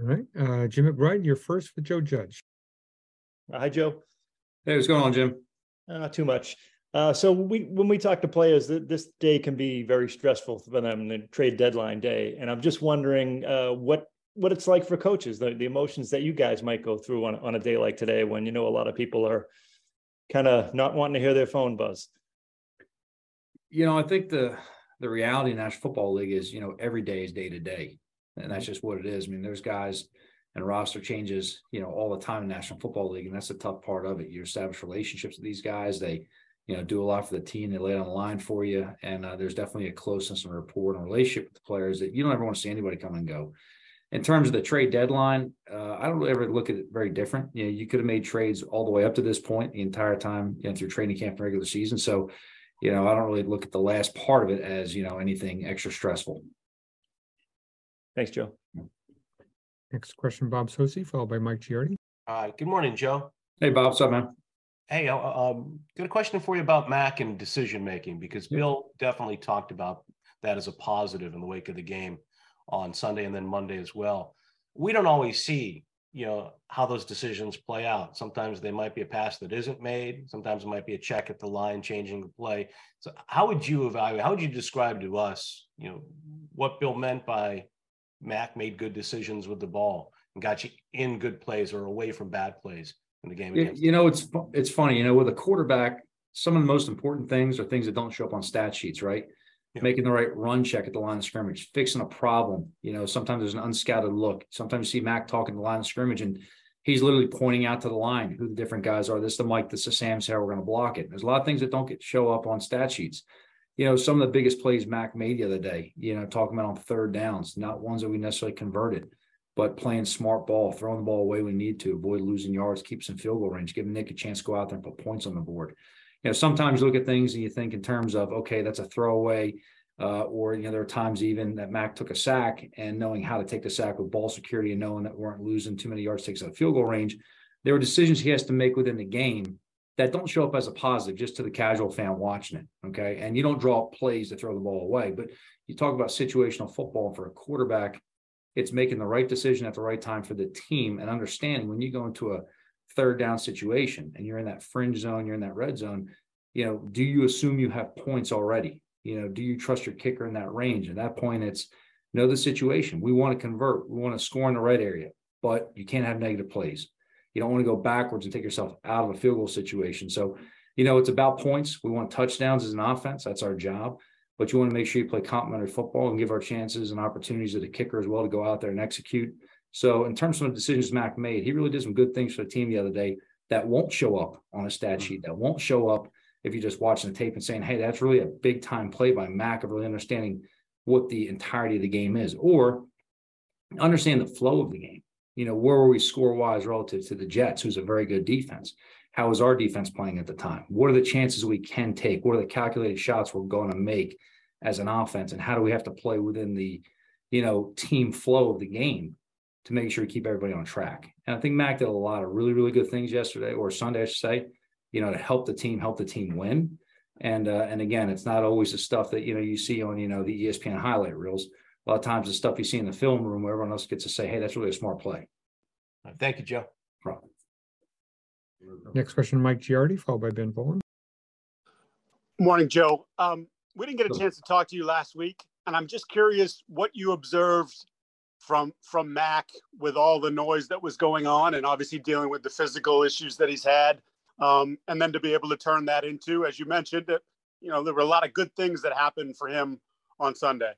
All right, uh, Jim McBride, you're first with Joe Judge. Uh, Hi, Joe. Hey, what's going on, Jim? Uh, Not too much. Uh, so we, when we talk to players, th- this day can be very stressful for them, the trade deadline day. And I'm just wondering, uh, what, what it's like for coaches, the, the emotions that you guys might go through on, on a day like today, when you know a lot of people are kind of not wanting to hear their phone buzz. You know, I think the the reality in National Football League is, you know, every day is day to day. And that's just what it is. I mean, there's guys and roster changes, you know, all the time in National Football League. And that's the tough part of it. You establish relationships with these guys. They, you know, do a lot for the team. They lay it on the line for you. And uh, there's definitely a closeness and rapport and relationship with the players that you don't ever want to see anybody come and go. In terms of the trade deadline, uh, I don't ever look at it very different. You know, you could have made trades all the way up to this point the entire time you know, through training camp and regular season. So, you know, I don't really look at the last part of it as, you know, anything extra stressful. Thanks, Joe. Next question, Bob Socci, followed by Mike Giardi. Uh, good morning, Joe. Hey, Bob, what's up, man? Hey, uh, um, got a question for you about Mac and decision making because Yeah. Bill definitely talked about that as a positive in the wake of the game on Sunday and then Monday as well. We don't always see, you know, how those decisions play out. Sometimes they might be a pass that isn't made. Sometimes it might be a check at the line changing the play. So, how would you evaluate? How would you describe to us, you know, what Bill meant by Mac made good decisions with the ball and got you in good plays or away from bad plays in the game You, you know, it's it's funny. You know, with a quarterback, some of the most important things are things that don't show up on stat sheets, right? Yeah. Making the right run check at the line of scrimmage, fixing a problem. You know, sometimes there's an unscouted look. Sometimes you see Mac talking to the line of scrimmage and he's literally pointing out to the line who the different guys are. This is the Mike, this is Sam, so we're going to block it. There's a lot of things that don't get show up on stat sheets. You know, some of the biggest plays Mac made the other day, you know, talking about on third downs, not ones that we necessarily converted, but playing smart ball, throwing the ball away when we need to, avoid losing yards, keep some field goal range, giving Nick a chance to go out there and put points on the board. You know, sometimes you look at things and you think in terms of, okay, that's a throwaway. Uh, or you know, there are times even that Mac took a sack and knowing how to take the sack with ball security and knowing that we weren't losing too many yards takes out of field goal range. There were decisions he has to make within the game that don't show up as a positive just to the casual fan watching it. Okay. And you don't draw up plays to throw the ball away, but you talk about situational football for a quarterback, it's making the right decision at the right time for the team and understanding when you go into a third down situation and you're in that fringe zone, you're in that red zone, you know, do you assume you have points already? You know, do you trust your kicker in that range? At that point, it's know the situation. We want to convert, we want to score in the right area, but you can't have negative plays. You don't want to go backwards and take yourself out of a field goal situation. So, you know, it's about points. We want touchdowns as an offense. That's our job. But you want to make sure you play complementary football and give our chances and opportunities to the kicker as well to go out there and execute. So, in terms of the decisions Mac made, he really did some good things for the team the other day that won't show up on a stat sheet, mm-hmm. that won't show up if you're just watching the tape and saying, hey, that's really a big time play by Mac of really understanding what the entirety of the game is, or understand the flow of the game. You know, where were we score wise relative to the Jets, who's a very good defense? How is our defense playing at the time? What are the chances we can take? What are the calculated shots we're going to make as an offense? And how do we have to play within the, you know, team flow of the game to make sure we keep everybody on track? And I think Mac did a lot of really, really good things yesterday or Sunday, I should say, you know, to help the team, help the team win. And uh, and again, it's not always the stuff that you know you see on you know the ESPN highlight reels. A lot of times the stuff you see in the film room where everyone else gets to say, "Hey, that's really a smart play." Thank you, Joe. Problem. Next question, Mike Giardi, followed by Ben Volin. Morning, Joe. Um, we didn't get a chance to talk to you last week, and I'm just curious what you observed from from Mac with all the noise that was going on, and obviously dealing with the physical issues that he's had, um, and then to be able to turn that into, as you mentioned, that you know there were a lot of good things that happened for him on Sunday.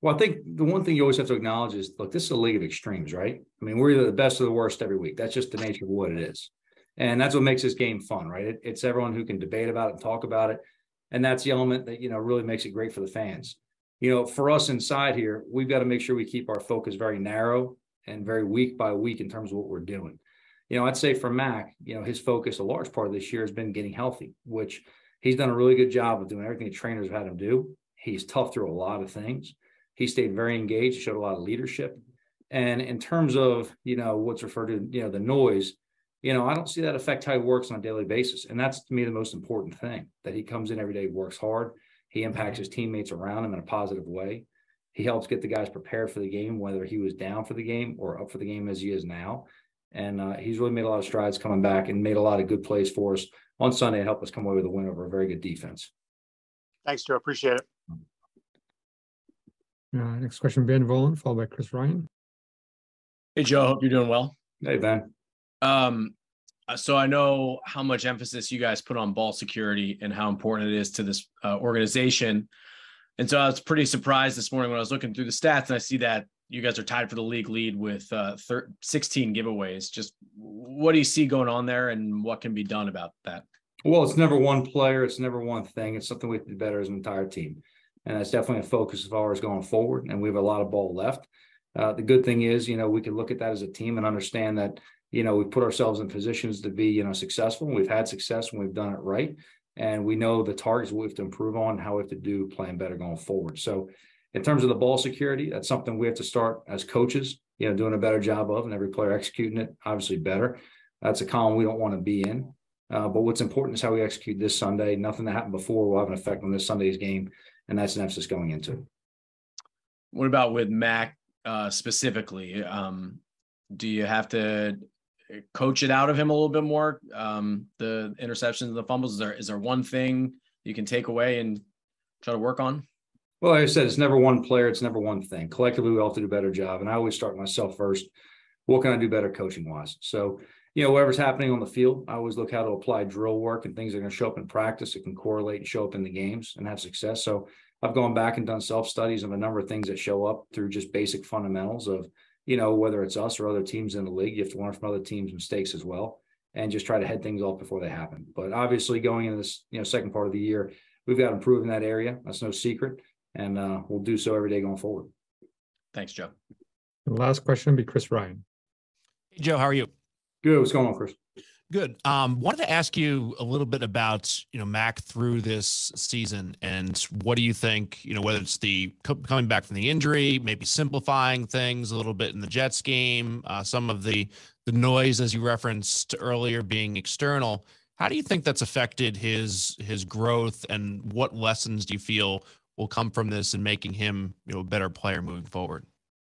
Well, I think the one thing you always have to acknowledge is, look, this is a league of extremes, right? I mean, we're either the best or the worst every week. That's just the nature of what it is, and that's what makes this game fun, right? It, it's everyone who can debate about it and talk about it, and that's the element that you know really makes it great for the fans. You know, for us inside here, we've got to make sure we keep our focus very narrow and very week by week in terms of what we're doing. You know, I'd say for Mac, you know, his focus a large part of this year has been getting healthy, which he's done a really good job of doing everything the trainers have had him do. He's tough through a lot of things. He stayed very engaged, showed a lot of leadership. And in terms of, you know, what's referred to, you know, the noise, you know, I don't see that affect how he works on a daily basis. And that's to me the most important thing that he comes in every day, works hard. He impacts his teammates around him in a positive way. He helps get the guys prepared for the game, whether he was down for the game or up for the game as he is now. And uh, he's really made a lot of strides coming back and made a lot of good plays for us on Sunday and helped us come away with a win over a very good defense. Thanks, Joe. Appreciate it. Uh, next question, Ben Volin, followed by Chris Ryan. Hey Joe, hope you're doing well. Hey, Ben. Um, uh, so I know how much emphasis you guys put on ball security and how important it is to this uh, organization. And so I was pretty surprised this morning when I was looking through the stats and I see that you guys are tied for the league lead with uh, thir- 16 giveaways. Just what do you see going on there and what can be done about that? Well, it's never one player. It's never one thing. It's something we have to do better as an entire team. And that's definitely a focus of ours going forward. And we have a lot of ball left. Uh, the good thing is, you know, we can look at that as a team and understand that, you know, we put ourselves in positions to be, you know, successful. We've had success when we've done it right. And we know the targets we have to improve on, how we have to do playing better going forward. So in terms of the ball security, that's something we have to start as coaches, you know, doing a better job of and every player executing it, obviously better. That's a column we don't want to be in. Uh, but what's important is how we execute this Sunday. Nothing that happened before will have an effect on this Sunday's game. And that's an emphasis going into. What about with Mac uh, specifically? Um, do you have to coach it out of him a little bit more? Um, the interceptions and the fumbles. Is there is there one thing you can take away and try to work on? Well, like I said, it's never one player, it's never one thing. Collectively, we all have to do a better job. And I always start myself first. What can I do better coaching wise? So, you know, whatever's happening on the field, I always look how to apply drill work and things that are going to show up in practice. It can correlate and show up in the games and have success. So I've gone back and done self studies of a number of things that show up through just basic fundamentals of, you know, whether it's us or other teams in the league. You have to learn from other teams' mistakes as well and just try to head things off before they happen. But obviously, going into this, you know, second part of the year, we've got to improve in that area. That's no secret and uh, we'll do so every day going forward. Thanks, Joe. The last question will be Chris Ryan. Hey, Joe, how are you? Good. What's going on, Chris? Good. Um, wanted to ask you a little bit about you know Mac through this season, and what do you think? You know, whether it's the co- coming back from the injury, maybe simplifying things a little bit in the Jets game, uh, some of the the noise as you referenced earlier being external. How do you think that's affected his his growth, and what lessons do you feel will come from this and making him you know a better player moving forward?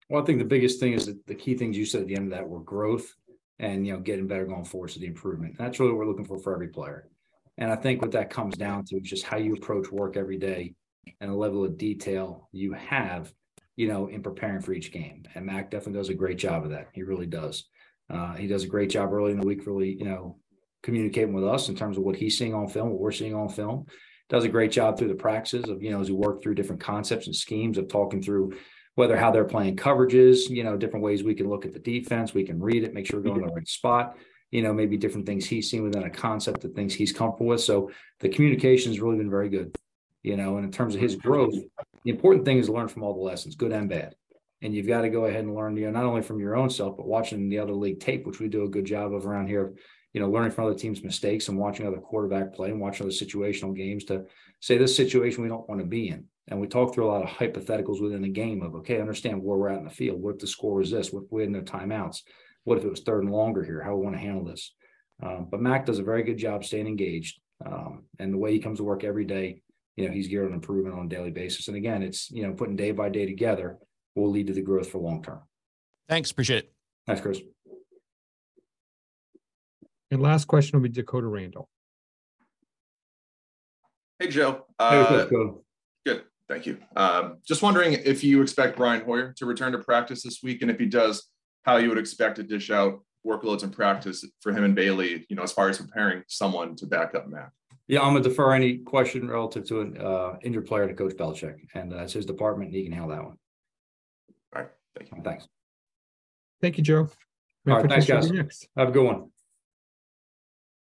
Well, I think the biggest thing is that the key things you said at the end of that were growth and you know getting better going forward. So the improvement. That's really what we're looking for for every player. And I think what that comes down to is just how you approach work every day and the level of detail you have, you know, in preparing for each game. And Mac definitely does a great job of that. He really does. Uh, he does a great job early in the week, really, you know, communicating with us in terms of what he's seeing on film, what we're seeing on film. Does a great job through the practices of, you know, as we work through different concepts and schemes of talking through whether how they're playing coverages, you know, different ways we can look at the defense, we can read it, make sure we're going to the right spot, you know, maybe different things he's seen within a concept that things he's comfortable with. So the communication has really been very good, you know, and in terms of his growth, the important thing is learn from all the lessons, good and bad. And you've got to go ahead and learn, you know, not only from your own self, but watching the other league tape, which we do a good job of around here, you know, learning from other teams' mistakes and watching other quarterback play and watching other situational games to say this situation we don't want to be in and we talk through a lot of hypotheticals within the game of okay, understand where we're at in the field. What if the score was this? What if we had no timeouts? What if it was third and longer here? How we want to handle this? Um, but Mac does a very good job staying engaged, um, and the way he comes to work every day, you know, he's geared on improvement on a daily basis. And again, it's you know putting day by day together will lead to the growth for long term. Thanks, appreciate it. Thanks, Chris. And last question will be Dakota Randall. Hey, Joe. Hey, Uh, what's up, Dakota? good. Thank you. Um, just wondering if you expect Brian Hoyer to return to practice this week, and if he does, how you would expect to dish out workloads and practice for him and Bailey, you know, as far as preparing someone to back up Mac. Yeah, I'm gonna defer any question relative to an uh, injured player to Coach Belichick, and that's his department. And he can handle that one. All right. Thank you. Thanks. Thank you, Joe. All right, thanks, guys. Next. Have a good one.